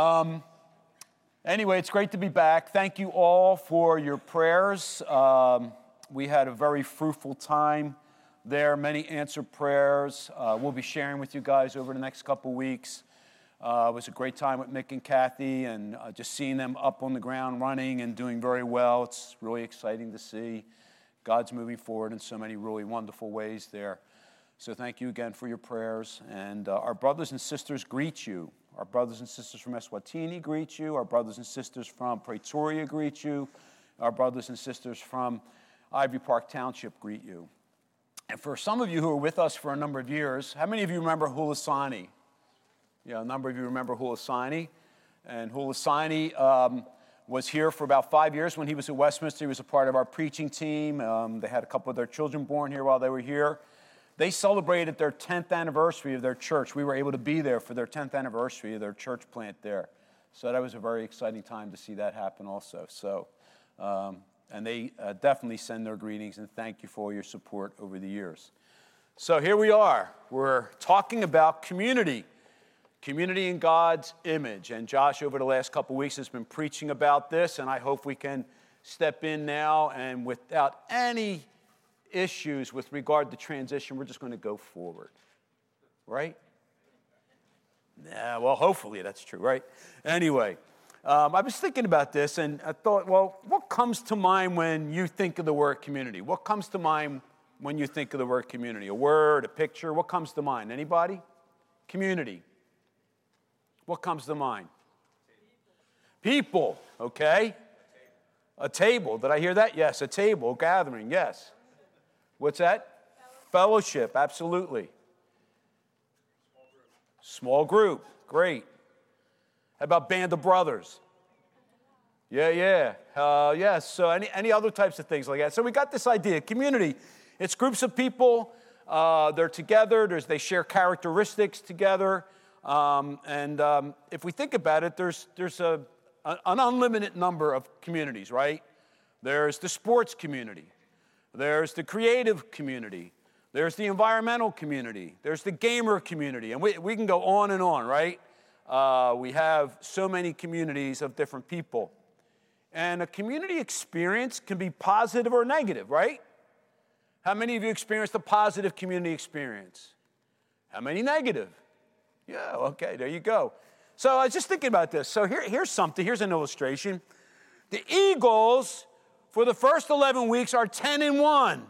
Um, anyway, it's great to be back. Thank you all for your prayers. Um, we had a very fruitful time there, many answered prayers. Uh, we'll be sharing with you guys over the next couple weeks. Uh, it was a great time with Mick and Kathy, and uh, just seeing them up on the ground running and doing very well. It's really exciting to see God's moving forward in so many really wonderful ways there. So, thank you again for your prayers. And uh, our brothers and sisters greet you. Our brothers and sisters from Eswatini greet you. Our brothers and sisters from Pretoria greet you. Our brothers and sisters from Ivory Park Township greet you. And for some of you who are with us for a number of years, how many of you remember Hulasani? Yeah, a number of you remember Hulasani. And Hulasani um, was here for about five years when he was at Westminster. He was a part of our preaching team. Um, they had a couple of their children born here while they were here. They celebrated their 10th anniversary of their church. We were able to be there for their 10th anniversary of their church plant there. So that was a very exciting time to see that happen also. So, um, and they uh, definitely send their greetings and thank you for all your support over the years. So here we are. We're talking about community, community in God's image. And Josh, over the last couple weeks, has been preaching about this, and I hope we can step in now and without any issues with regard to transition, we're just going to go forward. Right? Yeah, well, hopefully that's true, right? Anyway, um, I was thinking about this and I thought, well, what comes to mind when you think of the word community? What comes to mind when you think of the word community? A word, a picture, what comes to mind? Anybody? Community. What comes to mind? People, okay? A table. Did I hear that? Yes, a table, gathering, yes. What's that? Fellowship, absolutely. Small group, great. How about band of brothers? Yeah, yeah. Uh, yes, yeah. so any, any other types of things like that. So we got this idea community. It's groups of people, uh, they're together, there's, they share characteristics together. Um, and um, if we think about it, there's, there's a, an unlimited number of communities, right? There's the sports community, there's the creative community. There's the environmental community. There's the gamer community. And we, we can go on and on, right? Uh, we have so many communities of different people. And a community experience can be positive or negative, right? How many of you experienced a positive community experience? How many negative? Yeah, okay, there you go. So I was just thinking about this. So here, here's something, here's an illustration. The Eagles for the first 11 weeks are 10 and 1.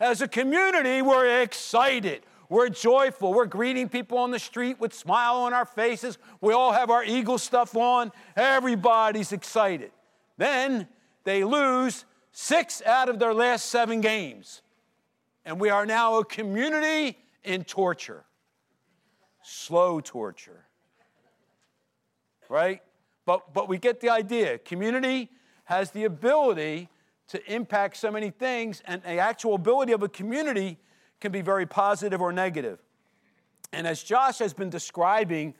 As a community, we're excited. We're joyful. We're greeting people on the street with smile on our faces. We all have our eagle stuff on. Everybody's excited. Then they lose six out of their last seven games. And we are now a community in torture. Slow torture. Right? But, but we get the idea. Community has the ability to impact so many things, and the actual ability of a community can be very positive or negative. And as Josh has been describing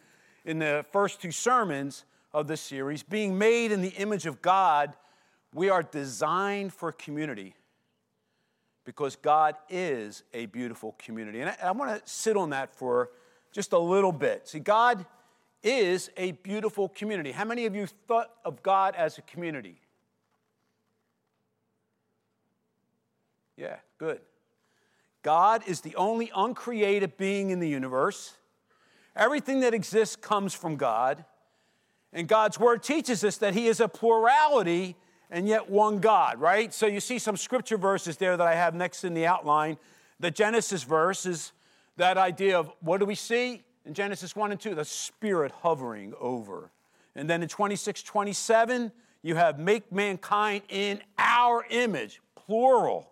in the first two sermons of this series, being made in the image of God, we are designed for community because God is a beautiful community. And I, I want to sit on that for just a little bit. See, God is a beautiful community. How many of you thought of God as a community? Yeah, good. God is the only uncreated being in the universe. Everything that exists comes from God. And God's word teaches us that He is a plurality and yet one God, right? So you see some scripture verses there that I have next in the outline. The Genesis verse is that idea of what do we see in Genesis 1 and 2? The Spirit hovering over. And then in 26, 27, you have make mankind in our image, plural.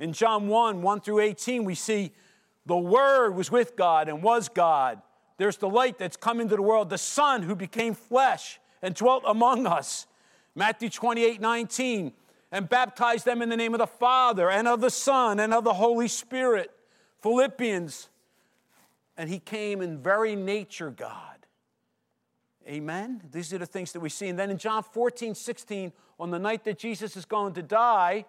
In John 1 1 through 18, we see the Word was with God and was God. There's the light that's come into the world, the Son who became flesh and dwelt among us. Matthew 28 19, and baptized them in the name of the Father and of the Son and of the Holy Spirit. Philippians, and He came in very nature God. Amen. These are the things that we see. And then in John 14 16, on the night that Jesus is going to die,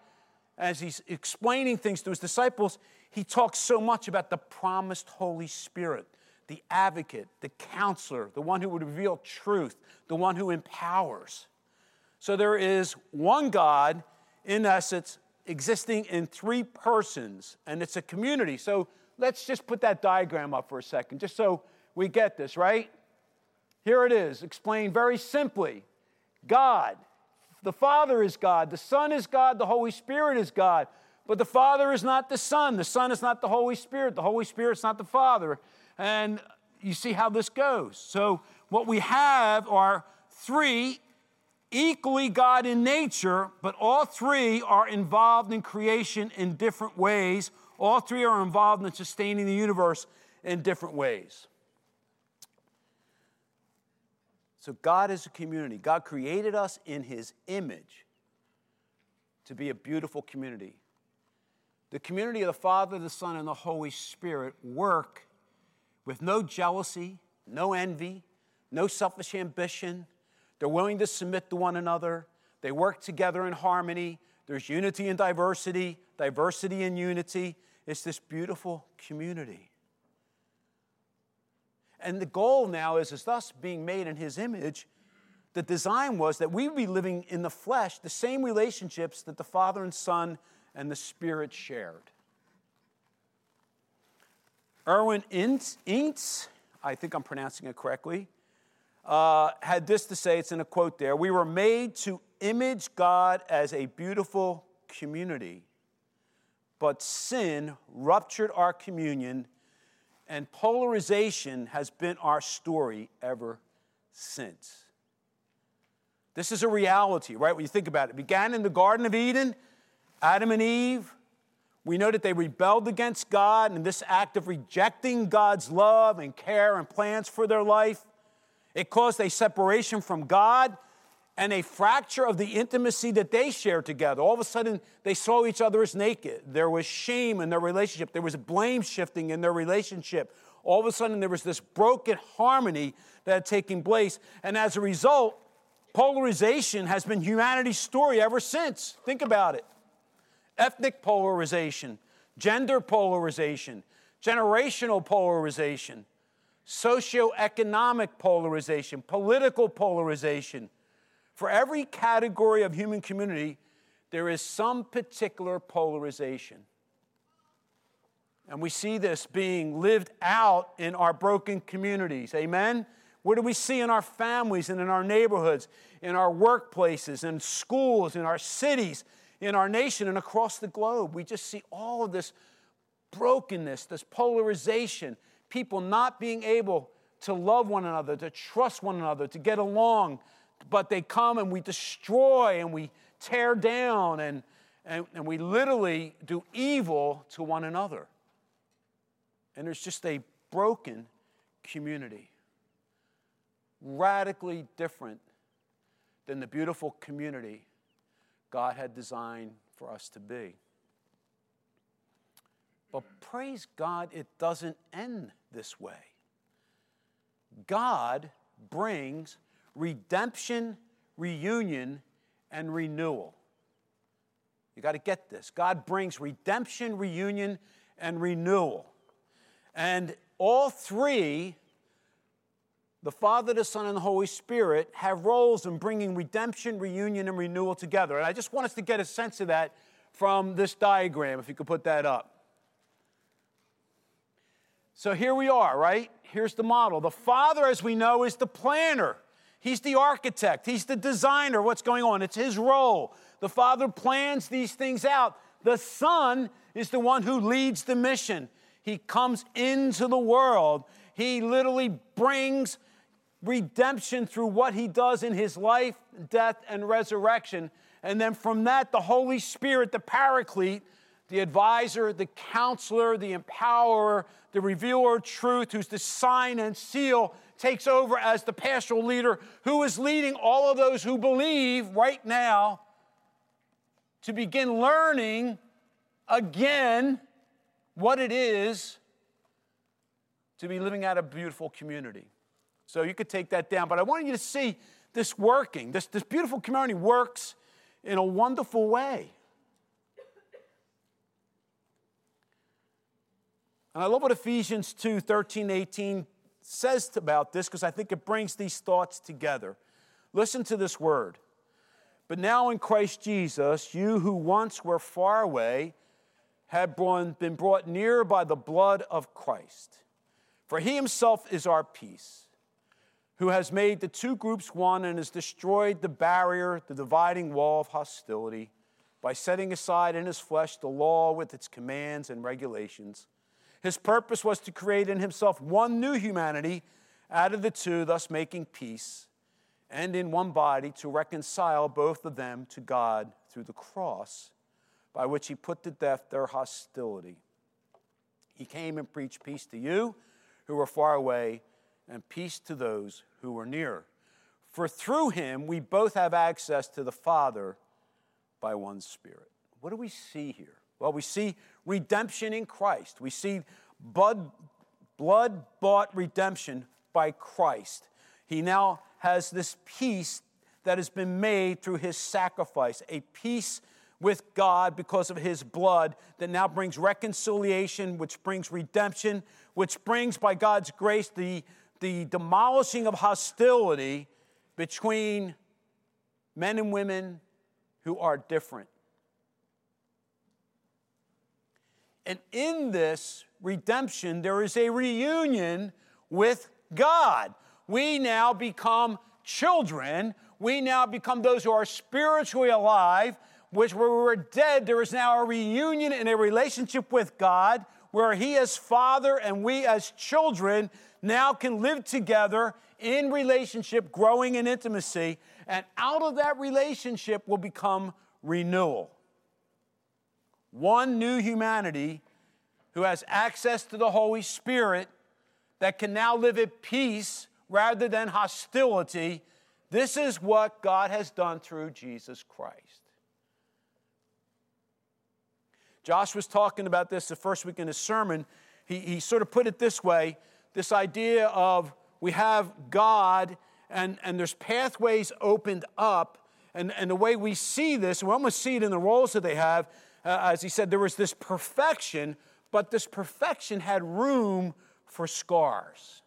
as he's explaining things to his disciples, he talks so much about the promised Holy Spirit. the advocate, the counselor, the one who would reveal truth, the one who empowers. So there is one God, in essence, existing in three persons, and it's a community. So let's just put that diagram up for a second, just so we get this, right? Here it is, explained very simply God. The Father is God, the Son is God, the Holy Spirit is God. But the Father is not the Son, the Son is not the Holy Spirit, the Holy Spirit is not the Father. And you see how this goes. So, what we have are three equally God in nature, but all three are involved in creation in different ways. All three are involved in sustaining the universe in different ways. So, God is a community. God created us in His image to be a beautiful community. The community of the Father, the Son, and the Holy Spirit work with no jealousy, no envy, no selfish ambition. They're willing to submit to one another. They work together in harmony. There's unity and diversity, diversity and unity. It's this beautiful community. And the goal now is, is thus being made in his image. The design was that we would be living in the flesh the same relationships that the Father and Son and the Spirit shared. Irwyn Ince, I think I'm pronouncing it correctly, uh, had this to say it's in a quote there We were made to image God as a beautiful community, but sin ruptured our communion, and polarization has been our story ever since. This is a reality, right? When you think about it, it began in the Garden of Eden, Adam and Eve we know that they rebelled against God, and this act of rejecting God's love and care and plans for their life, it caused a separation from God and a fracture of the intimacy that they shared together. All of a sudden, they saw each other as naked. There was shame in their relationship, there was blame shifting in their relationship. All of a sudden, there was this broken harmony that had taken place. And as a result, polarization has been humanity's story ever since. Think about it ethnic polarization, gender polarization, generational polarization, socioeconomic polarization, political polarization. For every category of human community, there is some particular polarization. And we see this being lived out in our broken communities. Amen? What do we see in our families and in our neighborhoods, in our workplaces, in schools, in our cities, in our nation and across the globe. We just see all of this brokenness, this polarization, people not being able to love one another, to trust one another, to get along, but they come and we destroy and we tear down and, and, and we literally do evil to one another. And there's just a broken community, radically different than the beautiful community God had designed for us to be. But praise God, it doesn't end this way. God brings redemption, reunion, and renewal. You got to get this. God brings redemption, reunion, and renewal. And all three the Father, the Son, and the Holy Spirit have roles in bringing redemption, reunion, and renewal together. And I just want us to get a sense of that from this diagram, if you could put that up. So here we are, right? Here's the model. The Father, as we know, is the planner. He's the architect. He's the designer. What's going on? It's his role. The Father plans these things out. The Son is the one who leads the mission. He comes into the world. He literally brings redemption through what he does in his life, death, and resurrection. And then from that, the Holy Spirit, the paraclete, the advisor, the counselor, the empowerer, the revealer of truth, who's the sign and seal, takes over as the pastoral leader who is leading all of those who believe right now to begin learning again what it is to be living out a beautiful community. So you could take that down. But I want you to see this working. This, this beautiful community works in a wonderful way. And I love what Ephesians 2 13, 18 says about this because I think it brings these thoughts together. Listen to this word. But now in Christ Jesus, you who once were far away have been brought near by the blood of Christ. For he himself is our peace, who has made the two groups one and has destroyed the barrier, the dividing wall of hostility, by setting aside in his flesh the law with its commands and regulations. His purpose was to create in himself one new humanity out of the two, thus making peace, and in one body to reconcile both of them to God through the cross, by which he put to death their hostility. He came and preached peace to you who were far away, and peace to those who were near. For through him we both have access to the Father by one Spirit. What do we see here? Well, we see redemption in Christ. We see blood, bought redemption by Christ. He now has this peace that has been made through his sacrifice, a peace with God because of his blood that now brings reconciliation, which brings redemption, which brings, by God's grace, the, the demolishing of hostility between men and women who are different. And in this redemption, there is a reunion with God. We now become children. We now become those who are spiritually alive, which where we were dead, there is now a reunion and a relationship with God where He as Father and we as children now can live together in relationship, growing in intimacy, and out of that relationship will become renewal one new humanity who has access to the Holy Spirit that can now live at peace rather than hostility. This is what God has done through Jesus Christ. Josh was talking about this the first week in his sermon. He, he sort of put it this way this idea of we have God and, and there's pathways opened up. And, and the way we see this, we almost see it in the roles that they have, uh, as he said, there was this perfection, but this perfection had room for scars.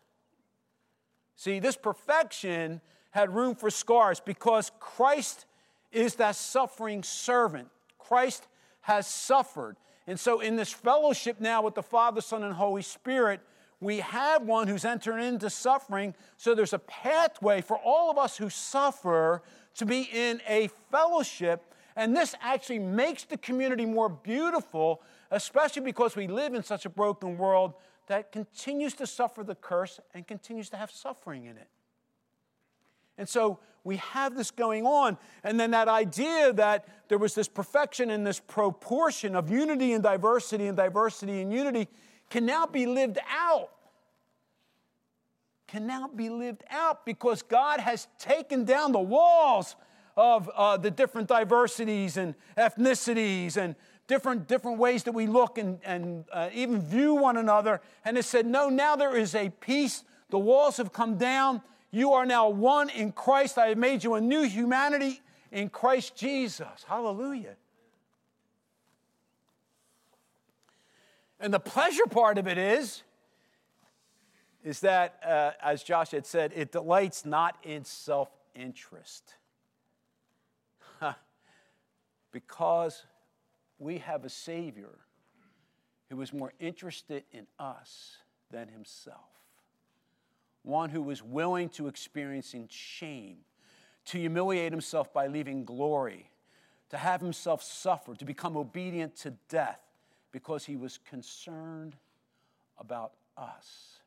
See, this perfection had room for scars because Christ is that suffering servant. Christ has suffered. And so, in this fellowship now with the Father, Son, and Holy Spirit, we have one who's entered into suffering. So, there's a pathway for all of us who suffer to be in a fellowship and this actually makes the community more beautiful, especially because we live in such a broken world that continues to suffer the curse and continues to have suffering in it. And so we have this going on. And then that idea that there was this perfection and this proportion of unity and diversity and diversity and unity can now be lived out. Can now be lived out because God has taken down the walls of uh, the different diversities and ethnicities and different, different ways that we look and, and uh, even view one another. And it said, No, now there is a peace. The walls have come down. You are now one in Christ. I have made you a new humanity in Christ Jesus. Hallelujah. And the pleasure part of it is, is that, uh, as Josh had said, it delights not in self interest because we have a Savior who was more interested in us than himself. One who was willing to experience in shame, to humiliate himself by leaving glory, to have himself suffer, to become obedient to death because he was concerned about us,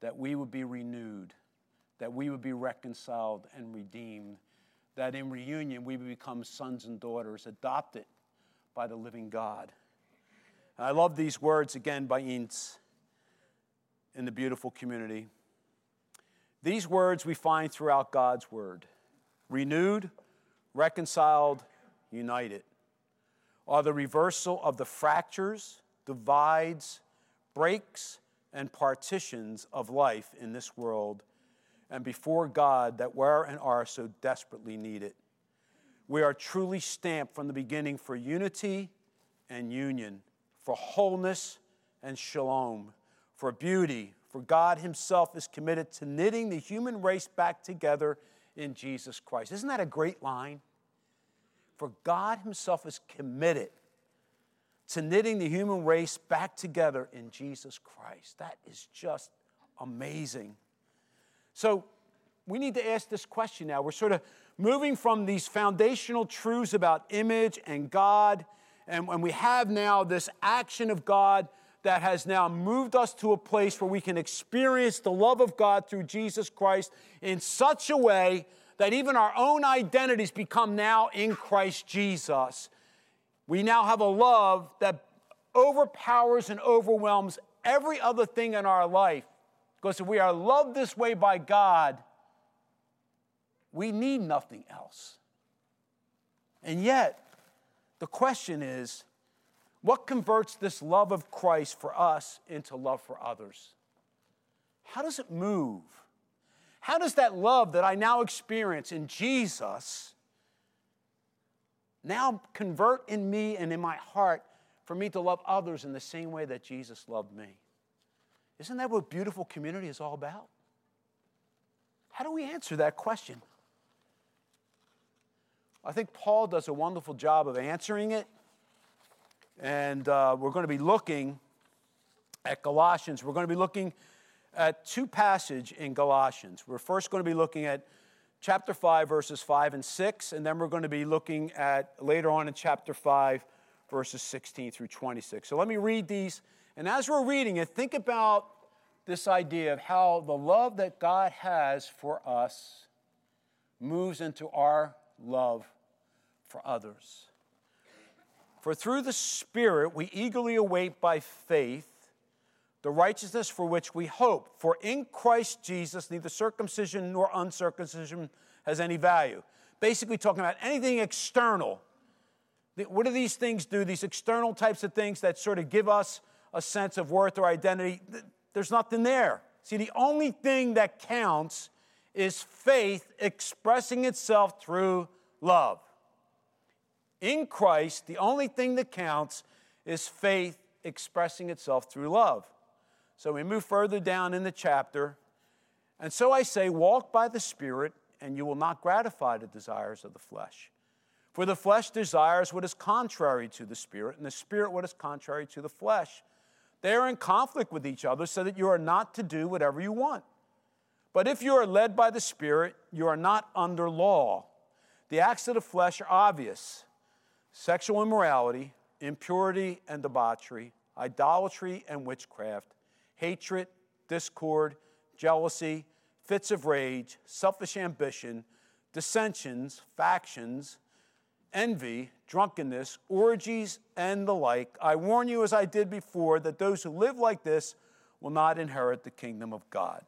that we would be renewed, that we would be reconciled and redeemed that in reunion we become sons and daughters adopted by the living God. And I love these words again by Ince in the beautiful community. These words we find throughout God's word renewed, reconciled, united are the reversal of the fractures, divides, breaks, and partitions of life in this world and before God that were and are so desperately needed. We are truly stamped from the beginning for unity and union, for wholeness and shalom, for beauty, for God Himself is committed to knitting the human race back together in Jesus Christ. Isn't that a great line? For God Himself is committed to knitting the human race back together in Jesus Christ. That is just amazing. So, we need to ask this question now. We're sort of moving from these foundational truths about image and God, and, and we have now this action of God that has now moved us to a place where we can experience the love of God through Jesus Christ in such a way that even our own identities become now in Christ Jesus. We now have a love that overpowers and overwhelms every other thing in our life. Because if we are loved this way by God, we need nothing else. And yet, the question is what converts this love of Christ for us into love for others? How does it move? How does that love that I now experience in Jesus now convert in me and in my heart for me to love others in the same way that Jesus loved me? Isn't that what beautiful community is all about? How do we answer that question? I think Paul does a wonderful job of answering it. And uh, we're going to be looking at Galatians. We're going to be looking at two passages in Galatians. We're first going to be looking at chapter 5, verses 5 and 6, and then we're going to be looking at later on in chapter 5, verses 16 through 26. So let me read these. And as we're reading it, think about this idea of how the love that God has for us moves into our love for others. For through the Spirit we eagerly await by faith the righteousness for which we hope. For in Christ Jesus, neither circumcision nor uncircumcision has any value. Basically, talking about anything external. What do these things do? These external types of things that sort of give us a sense of worth or identity. There's nothing there. See, the only thing that counts is faith expressing itself through love. In Christ, the only thing that counts is faith expressing itself through love. So we move further down in the chapter. And so I say, walk by the Spirit, and you will not gratify the desires of the flesh. For the flesh desires what is contrary to the Spirit, and the Spirit what is contrary to the flesh. They are in conflict with each other, so that you are not to do whatever you want. But if you are led by the Spirit, you are not under law. The acts of the flesh are obvious sexual immorality, impurity and debauchery, idolatry and witchcraft, hatred, discord, jealousy, fits of rage, selfish ambition, dissensions, factions, envy, drunkenness, orgies, and the like. I warn you, as I did before, that those who live like this will not inherit the kingdom of God.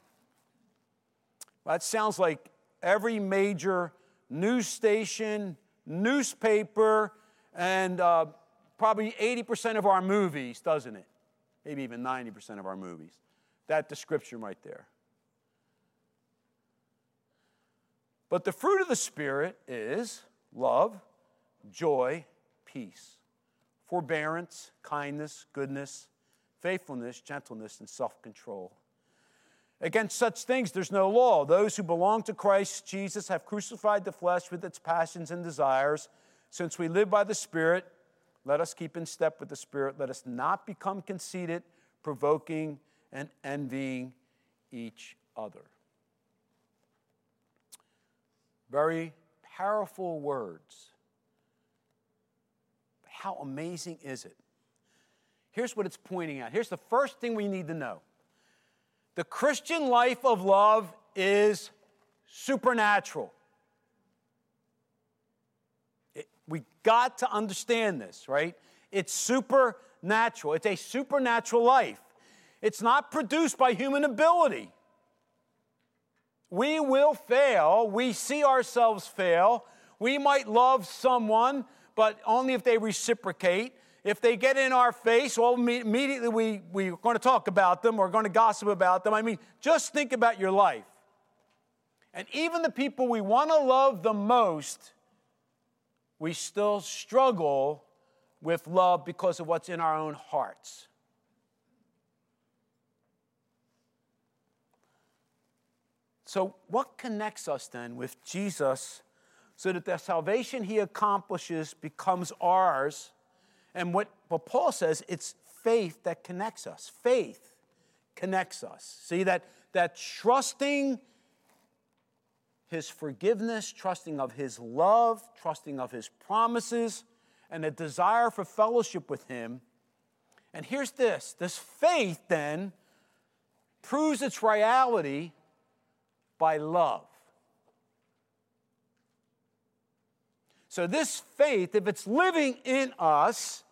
That sounds like every major news station, newspaper, and uh, probably 80% of our movies, doesn't it? Maybe even 90% of our movies. That description right there. But the fruit of the Spirit is love, joy, peace, forbearance, kindness, goodness, faithfulness, gentleness, and self control. Against such things there's no law. Those who belong to Christ Jesus have crucified the flesh with its passions and desires. Since we live by the Spirit, let us keep in step with the Spirit. Let us not become conceited, provoking, and envying each other. Very powerful words. How amazing is it? Here's what it's pointing out. Here's the first thing we need to know the Christian life of love is supernatural. We got to understand this, right? It's supernatural. It's a supernatural life. It's not produced by human ability. We will fail. We see ourselves fail. We might love someone, but only if they reciprocate. If they get in our face, well, immediately we, we're going to talk about them, we're going to gossip about them. I mean, just think about your life. And even the people we want to love the most, we still struggle with love because of what's in our own hearts. So, what connects us then with Jesus so that the salvation he accomplishes becomes ours? And what, what Paul says, it's faith that connects us. Faith connects us. See, that, that trusting his forgiveness, trusting of his love, trusting of his promises, and a desire for fellowship with him. And here's this this faith then proves its reality by love. So, this faith, if it's living in us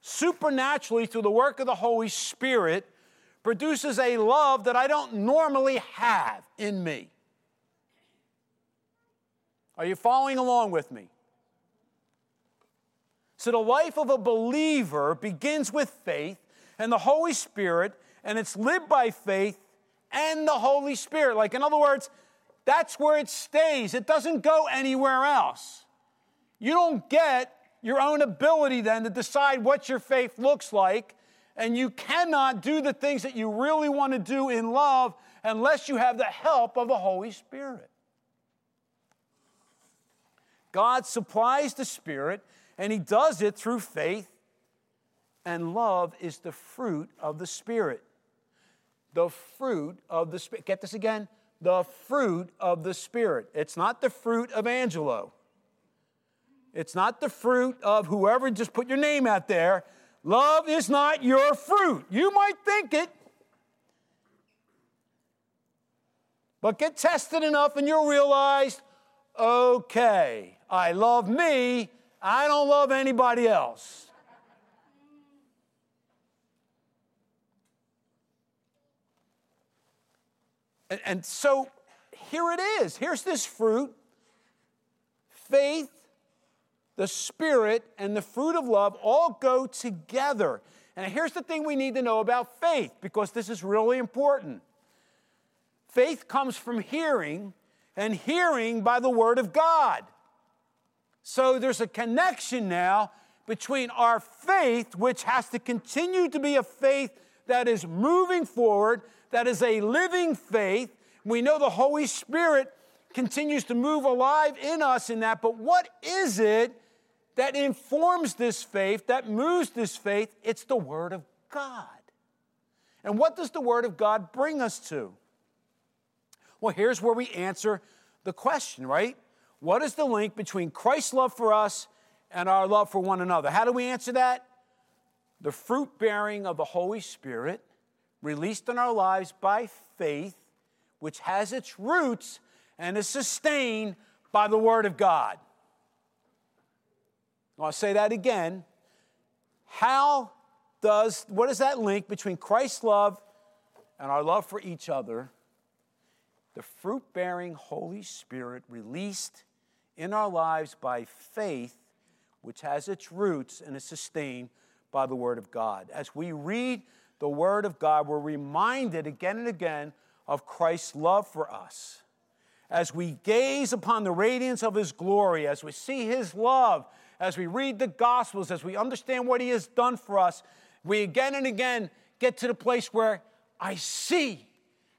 supernaturally through the work of the Holy Spirit, produces a love that I don't normally have in me. Are you following along with me? So, the life of a believer begins with faith and the Holy Spirit, and it's lived by faith and the Holy Spirit. Like, in other words, that's where it stays, it doesn't go anywhere else. You don't get your own ability then to decide what your faith looks like, and you cannot do the things that you really want to do in love unless you have the help of the Holy Spirit. God supplies the Spirit, and He does it through faith, and love is the fruit of the Spirit. The fruit of the Spirit. Get this again? The fruit of the Spirit. It's not the fruit of Angelo. It's not the fruit of whoever just put your name out there. Love is not your fruit. You might think it, but get tested enough and you'll realize okay, I love me, I don't love anybody else. And, so here it is. Here's this fruit faith, the Spirit, and the fruit of love all go together. And here's the thing we need to know about faith because this is really important. Faith comes from hearing, and hearing by the Word of God. So there's a connection now between our faith, which has to continue to be a faith that is moving forward, that is a living faith. We know the Holy Spirit continues to move alive in us in that, but what is it that informs this faith, that moves this faith? It's the Word of God. And what does the Word of God bring us to? Well, here's where we answer the question, right? What is the link between Christ's love for us and our love for one another? How do we answer that? The fruit bearing of the Holy Spirit released in our lives by faith, which has its roots and is sustained by the Word of God. I'll say that again. How does, what is that link between Christ's love and our love for each other? the fruit bearing Holy Spirit released in our lives by faith, which has its roots and is sustained by the Word of God. As we read the Word of God, we're reminded again and again of Christ's love for us. As we gaze upon the radiance of His glory, as we see His love, as we read the Gospels, as we understand what He has done for us, we again and again get to the place where I see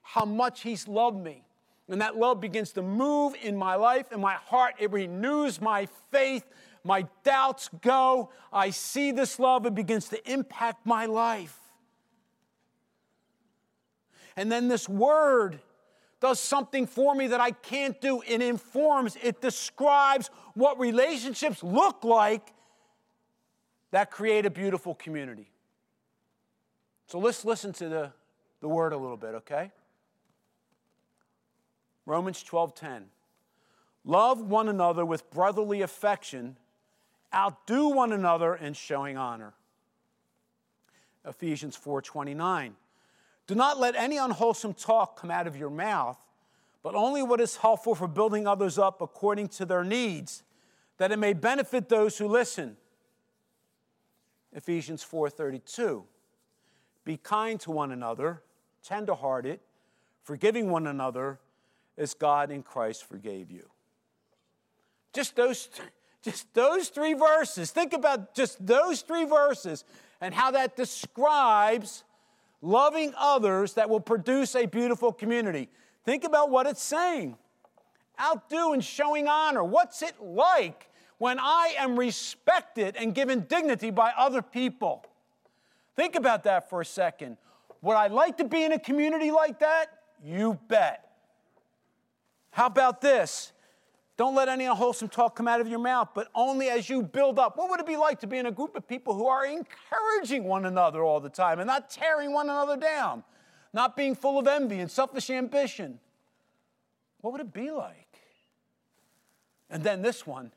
how much He's loved me and that love begins to move in my life, in my heart. It renews my faith. My doubts go. I see this love. It begins to impact my life. And then this word does something for me that I can't do. It informs, it describes what relationships look like that create a beautiful community. So let's listen to the, the word a little bit, okay? Romans 12:10. Love one another with brotherly affection, outdo one another in showing honor. Ephesians 4:29. Do not let any unwholesome talk come out of your mouth, but only what is helpful for building others up according to their needs, that it may benefit those who listen. Ephesians 4:32. Be kind to one another, tenderhearted, forgiving one another as God in Christ forgave you. Just those, just those three verses. Think about just those three verses and how that describes loving others that will produce a beautiful community. Think about what it's saying. Outdo and showing honor. What's it like when I am respected and given dignity by other people? Think about that for a second. Would I like to be in a community like that? You bet. How about this? Don't let any unwholesome talk come out of your mouth, but only as you build up. What would it be like to be in a group of people who are encouraging one another all the time and not tearing one another down, not being full of envy and selfish ambition? What would it be like? And then this one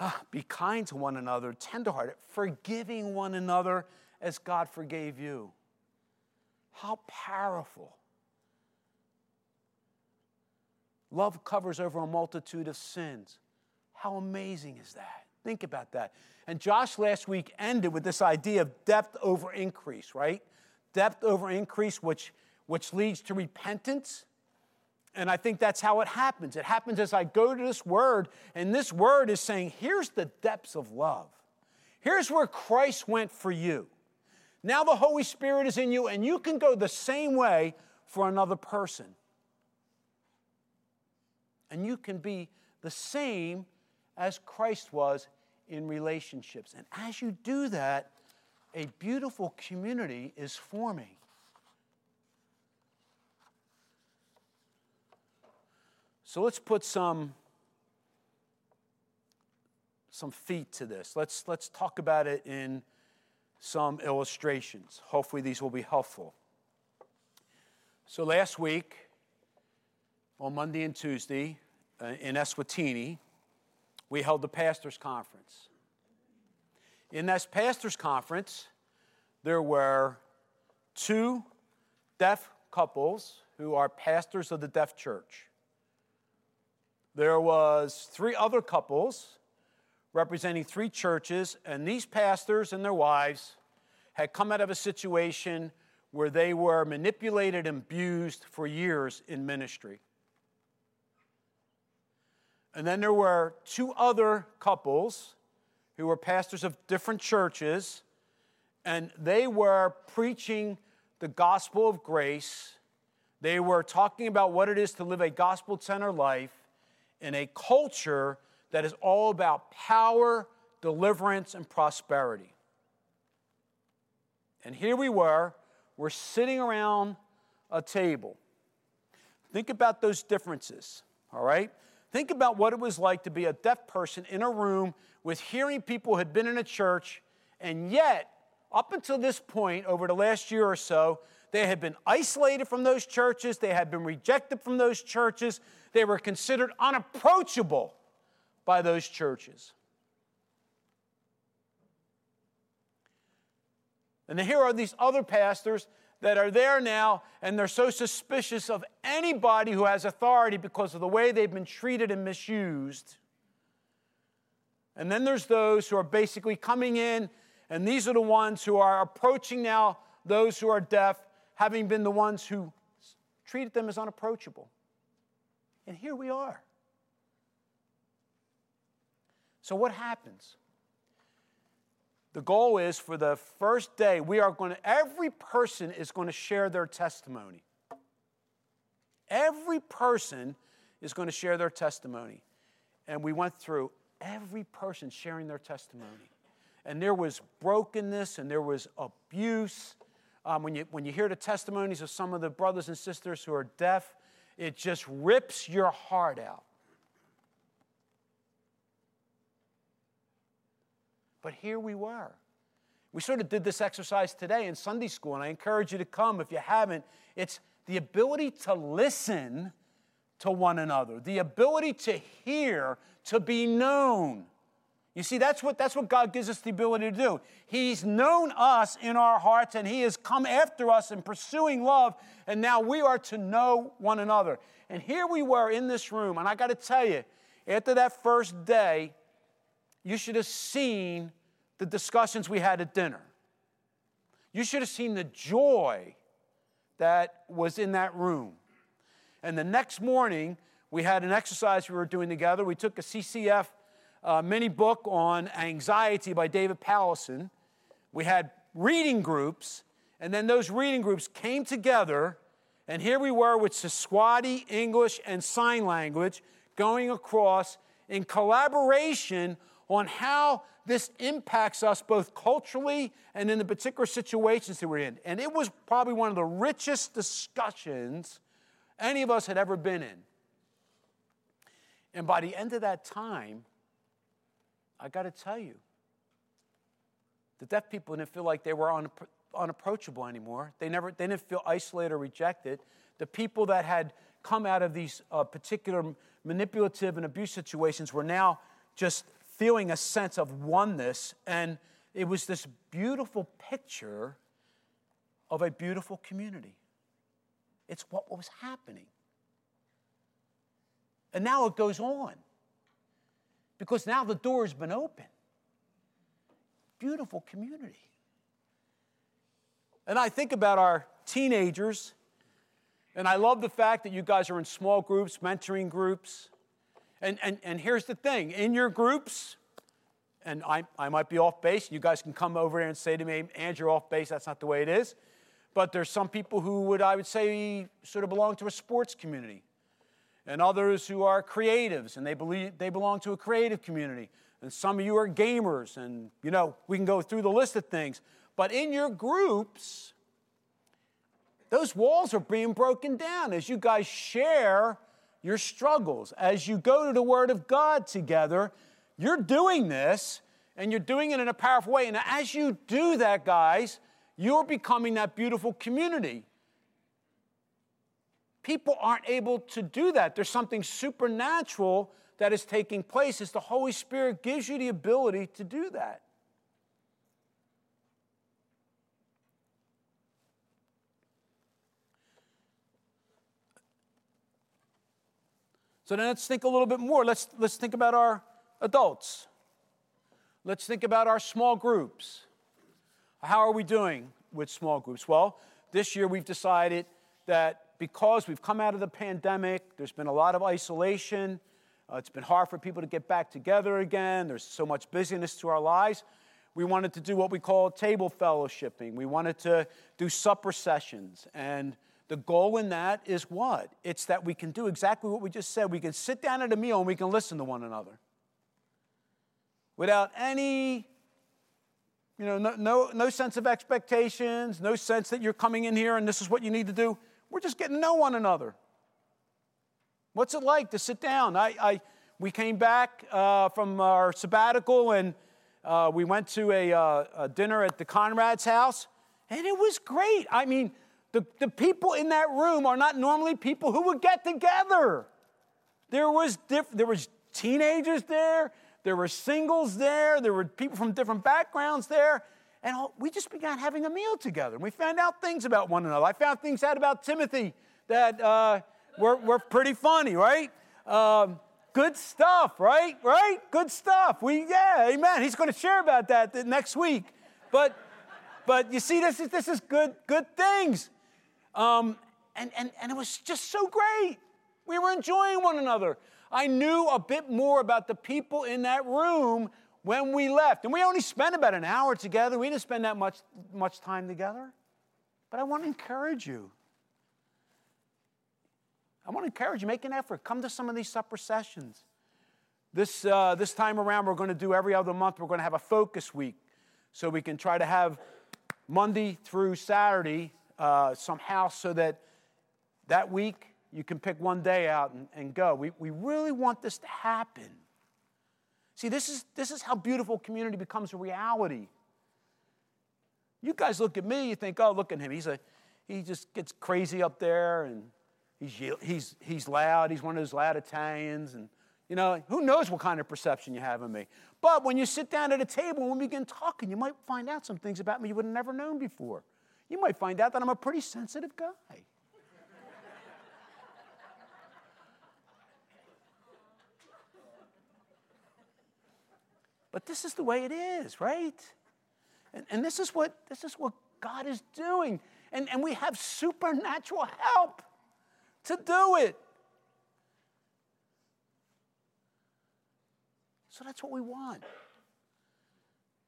ah, be kind to one another, tenderhearted, forgiving one another as God forgave you. How powerful. Love covers over a multitude of sins. How amazing is that? Think about that. And Josh last week ended with this idea of depth over increase, right? Depth over increase, which, which leads to repentance. And I think that's how it happens. It happens as I go to this word, and this word is saying, here's the depths of love. Here's where Christ went for you. Now the Holy Spirit is in you, and you can go the same way for another person and you can be the same as Christ was in relationships. And as you do that, a beautiful community is forming. So let's put some some feet to this. Let's let's talk about it in some illustrations. Hopefully these will be helpful. So last week on Monday and Tuesday uh, in Eswatini, we held the pastors' conference. In this pastors' conference, there were two deaf couples who are pastors of the deaf church. There was three other couples representing three churches, and these pastors and their wives had come out of a situation where they were manipulated and abused for years in ministry. And then there were two other couples who were pastors of different churches, and they were preaching the gospel of grace. They were talking about what it is to live a gospel centered life in a culture that is all about power, deliverance, and prosperity. And here we were, we're sitting around a table. Think about those differences, all right? Think about what it was like to be a deaf person in a room with hearing people who had been in a church, and yet, up until this point, over the last year or so, they had been isolated from those churches, they had been rejected from those churches, they were considered unapproachable by those churches. And here are these other pastors that are there now and they're so suspicious of anybody who has authority because of the way they've been treated and misused. And then there's those who are basically coming in, and these are the ones who are approaching now those who are deaf, having been the ones who treated them as unapproachable. And here we are. So, what happens? The goal is for the first day, we are going to, every person is going to share their testimony. Every person is going to share their testimony. And we went through every person sharing their testimony. And there was brokenness and there was abuse. Um, when, you, when you hear the testimonies of some of the brothers and sisters who are deaf, it just rips your heart out. But here we were. We sort of did this exercise today in Sunday school, and I encourage you to come if you haven't. It's the ability to listen to one another, the ability to hear, to be known. You see, that's what, that's what God gives us the ability to do. He's known us in our hearts, and He has come after us in pursuing love, and now we are to know one another. And here we were in this room, and I got to tell you, after that first day, you should have seen the discussions we had at dinner. You should have seen the joy that was in that room. And the next morning, we had an exercise we were doing together. We took a CCF uh, mini book on anxiety by David Powlison. We had reading groups, and then those reading groups came together And here we were with Siswati, English, and sign language going across in collaboration on how this impacts us both culturally and in the particular situations that we're in. And it was probably one of the richest discussions any of us had ever been in. And by the end of that time, I got to tell you, the deaf people didn't feel like they were unappro- unapproachable anymore. They, never, they didn't feel isolated or rejected. The people that had come out of these uh, particular manipulative and abuse situations were now just feeling a sense of oneness. And it was this beautiful picture of a beautiful community. It's what was happening. And now it goes on because now the door has been open. Beautiful community. And I think about our teenagers, and I love the fact that you guys are in small groups, mentoring groups. And, and, and here's the thing in your groups, and I, I might be off base, you guys can come over here and say to me, Andrew, off base, that's not the way it is. But there's some people who would, I would say, sort of belong to a sports community, and others who are creatives, and they, believe, they belong to a creative community. And some of you are gamers, and you know, we can go through the list of things. But in your groups, those walls are being broken down as you guys share your struggles. As you go to the Word of God together, you're doing this and you're doing it in a powerful way. And as you do that, guys, you're becoming that beautiful community. People aren't able to do that. There's something supernatural that is taking place as the Holy Spirit gives you the ability to do that. So then let's think a little bit more. Let's, let's think about our adults. Let's think about our small groups. How are we doing with small groups? Well, this year we've decided that because we've come out of the pandemic, there's been a lot of isolation, uh, it's been hard for people to get back together again, there's so much busyness to our lives. We wanted to do what we call table fellowshipping. We wanted to do supper sessions and the goal in that is what? It's that we can do exactly what we just said. We can sit down at a meal and we can listen to one another without any, you know, no, no, no sense of expectations, no sense that you're coming in here and this is what you need to do. We're just getting to know one another. What's it like to sit down? I, I we came back uh, from our sabbatical and uh, we went to a, uh, a dinner at the Conrad's house, and it was great. I mean, the, the people in that room are not normally people who would get together. There was, diff, there was teenagers there, there were singles there, there were people from different backgrounds there, and we just began having a meal together. And We found out things about one another. I found things out about Timothy that uh, were, were pretty funny, right? Um, good stuff, right? Right? Good stuff. We, yeah, amen. He's going to share about that next week. But, but you see, this is, this is good, good things. Um, and, and, and it was just so great. We were enjoying one another. I knew a bit more about the people in that room when we left. And we only spent about an hour together. We didn't spend that much, much time together. But I want to encourage you. I want to encourage you, make an effort. Come to some of these supper sessions. This, uh, this time around, we're going to do every other month, we're going to have a focus week. So we can try to have Monday through Saturday uh, somehow so that that week you can pick one day out and, and go. We, we really want this to happen. See, this is, this is how beautiful community becomes a reality. You guys look at me, you think, oh, look at him. He's a, he just gets crazy up there and he's, he's, he's loud. He's one of those loud Italians. And, you know, who knows what kind of perception you have of me. But when you sit down at a table and we begin talking, you might find out some things about me you would have never known before you might find out that I'm a pretty sensitive guy. but this is the way it is, right? And, and this, is what, this is what God is doing. And, and we have supernatural help to do it. So that's what we want.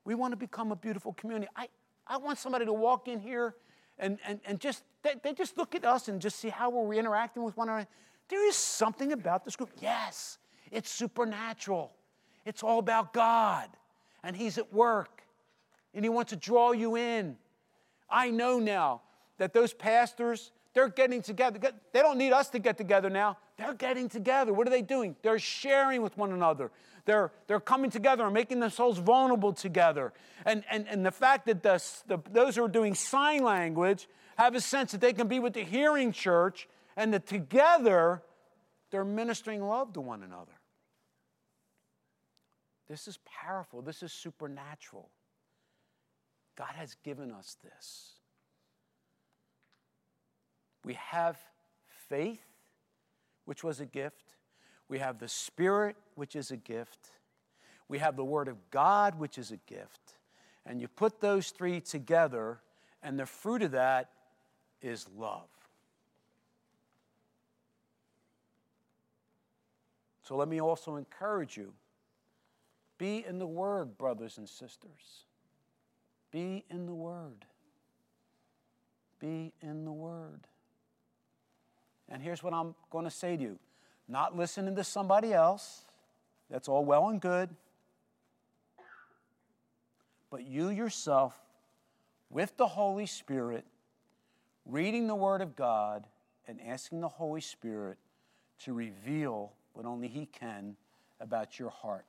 We want to become a beautiful community. I, I want somebody to walk in here and, and, and just they, they just look at us and just see how we're interacting with one another. There is something about this group. Yes, it's supernatural. It's all about God, and He's at work, and He wants to draw you in. I know now that those pastors, they're getting together. They don't need us to get together now. They're getting together. What are they doing? They're sharing with one another. They're, they're coming together and making themselves vulnerable together. And, and, and the fact that the, the, those who are doing sign language have a sense that they can be with the hearing church and that together they're ministering love to one another. This is powerful. This is supernatural. God has given us this. We have faith, which was a gift. We have the Spirit, which is a gift. We have the Word of God, which is a gift. And you put those three together, and the fruit of that is love. So let me also encourage you be in the Word, brothers and sisters. Be in the Word. Be in the Word. And here's what I'm going to say to you not listening to somebody else, that's all well and good. But you yourself, with the Holy Spirit, reading the Word of God and asking the Holy Spirit to reveal what only He can about your heart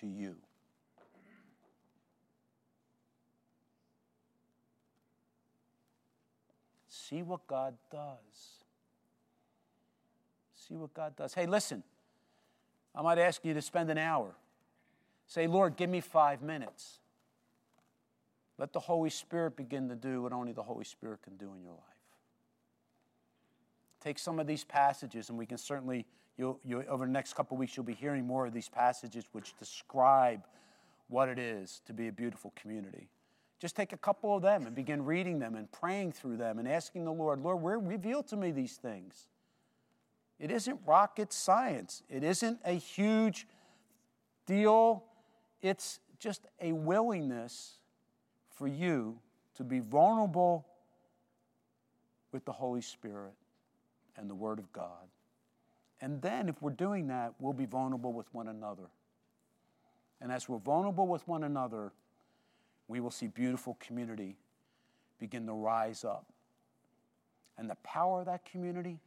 to you. See what God does. See what God does. Hey, listen, I might ask you to spend an hour. Say, Lord, give me five minutes. Let the Holy Spirit begin to do what only the Holy Spirit can do in your life. Take some of these passages, and we can certainly, you'll, you'll, over the next couple weeks, you'll be hearing more of these passages which describe what it is to be a beautiful community. Just take a couple of them and begin reading them and praying through them and asking the Lord, Lord, reveal to me these things. It isn't rocket science, it isn't a huge deal. It's just a willingness for you to be vulnerable with the Holy Spirit and the Word of God. And then, if we're doing that, we'll be vulnerable with one another. And as we're vulnerable with one another, we will see beautiful community begin to rise up. And the power of that community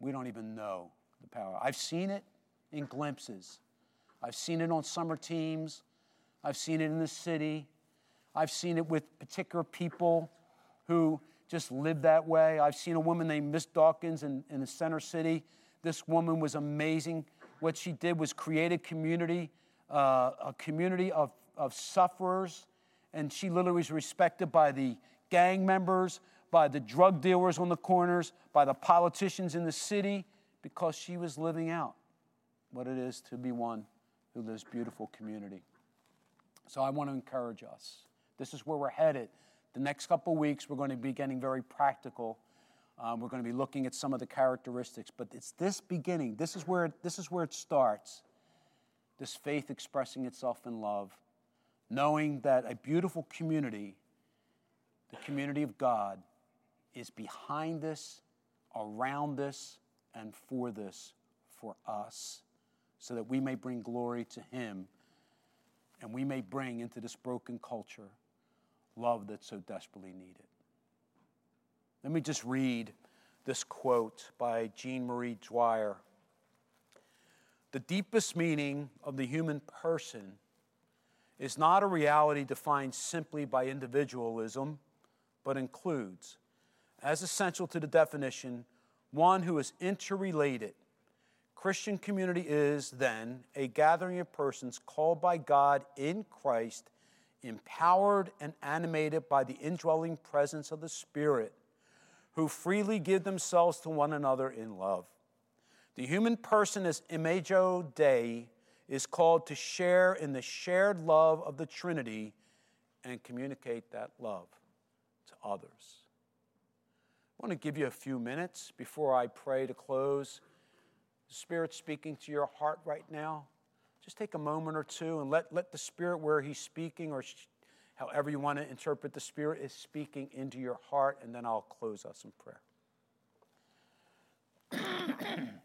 we don't even know the power. I've seen it in glimpses. I've seen it on summer teams. I've seen it in the city. I've seen it with particular people who just live that way. I've seen a woman named Miss Dawkins in, in the center city. This woman was amazing. What she did was create a community, uh, a community of, of sufferers, and she literally was respected by the gang members, by the drug dealers on the corners, by the politicians in the city, because she was living out what it is to be one who lives beautiful community. So I want to encourage us. This is where we're headed. The next couple weeks, we're going to be getting very practical. Um, we're going to be looking at some of the characteristics, but it's this beginning. This is where this is where it starts. This faith expressing itself in love, knowing that a beautiful community, the community of God, is behind this, around this, and for this for us, so that we may bring glory to Him and we may bring into this broken culture love that's so desperately needed. Let me just read this quote by Jean Marie Dwyer. The deepest meaning of the human person is not a reality defined simply by individualism, but includes as essential to the definition, one who is interrelated. Christian community is, then, a gathering of persons called by God in Christ, empowered and animated by the indwelling presence of the Spirit, who freely give themselves to one another in love. The human person as imago Dei is called to share in the shared love of the Trinity and communicate that love to others. I want to give you a few minutes before I pray to close. The Spirit speaking to your heart right now. Just take a moment or two and let, let the Spirit, where He's speaking or however you want to interpret the Spirit is speaking into your heart, and then I'll close us in prayer.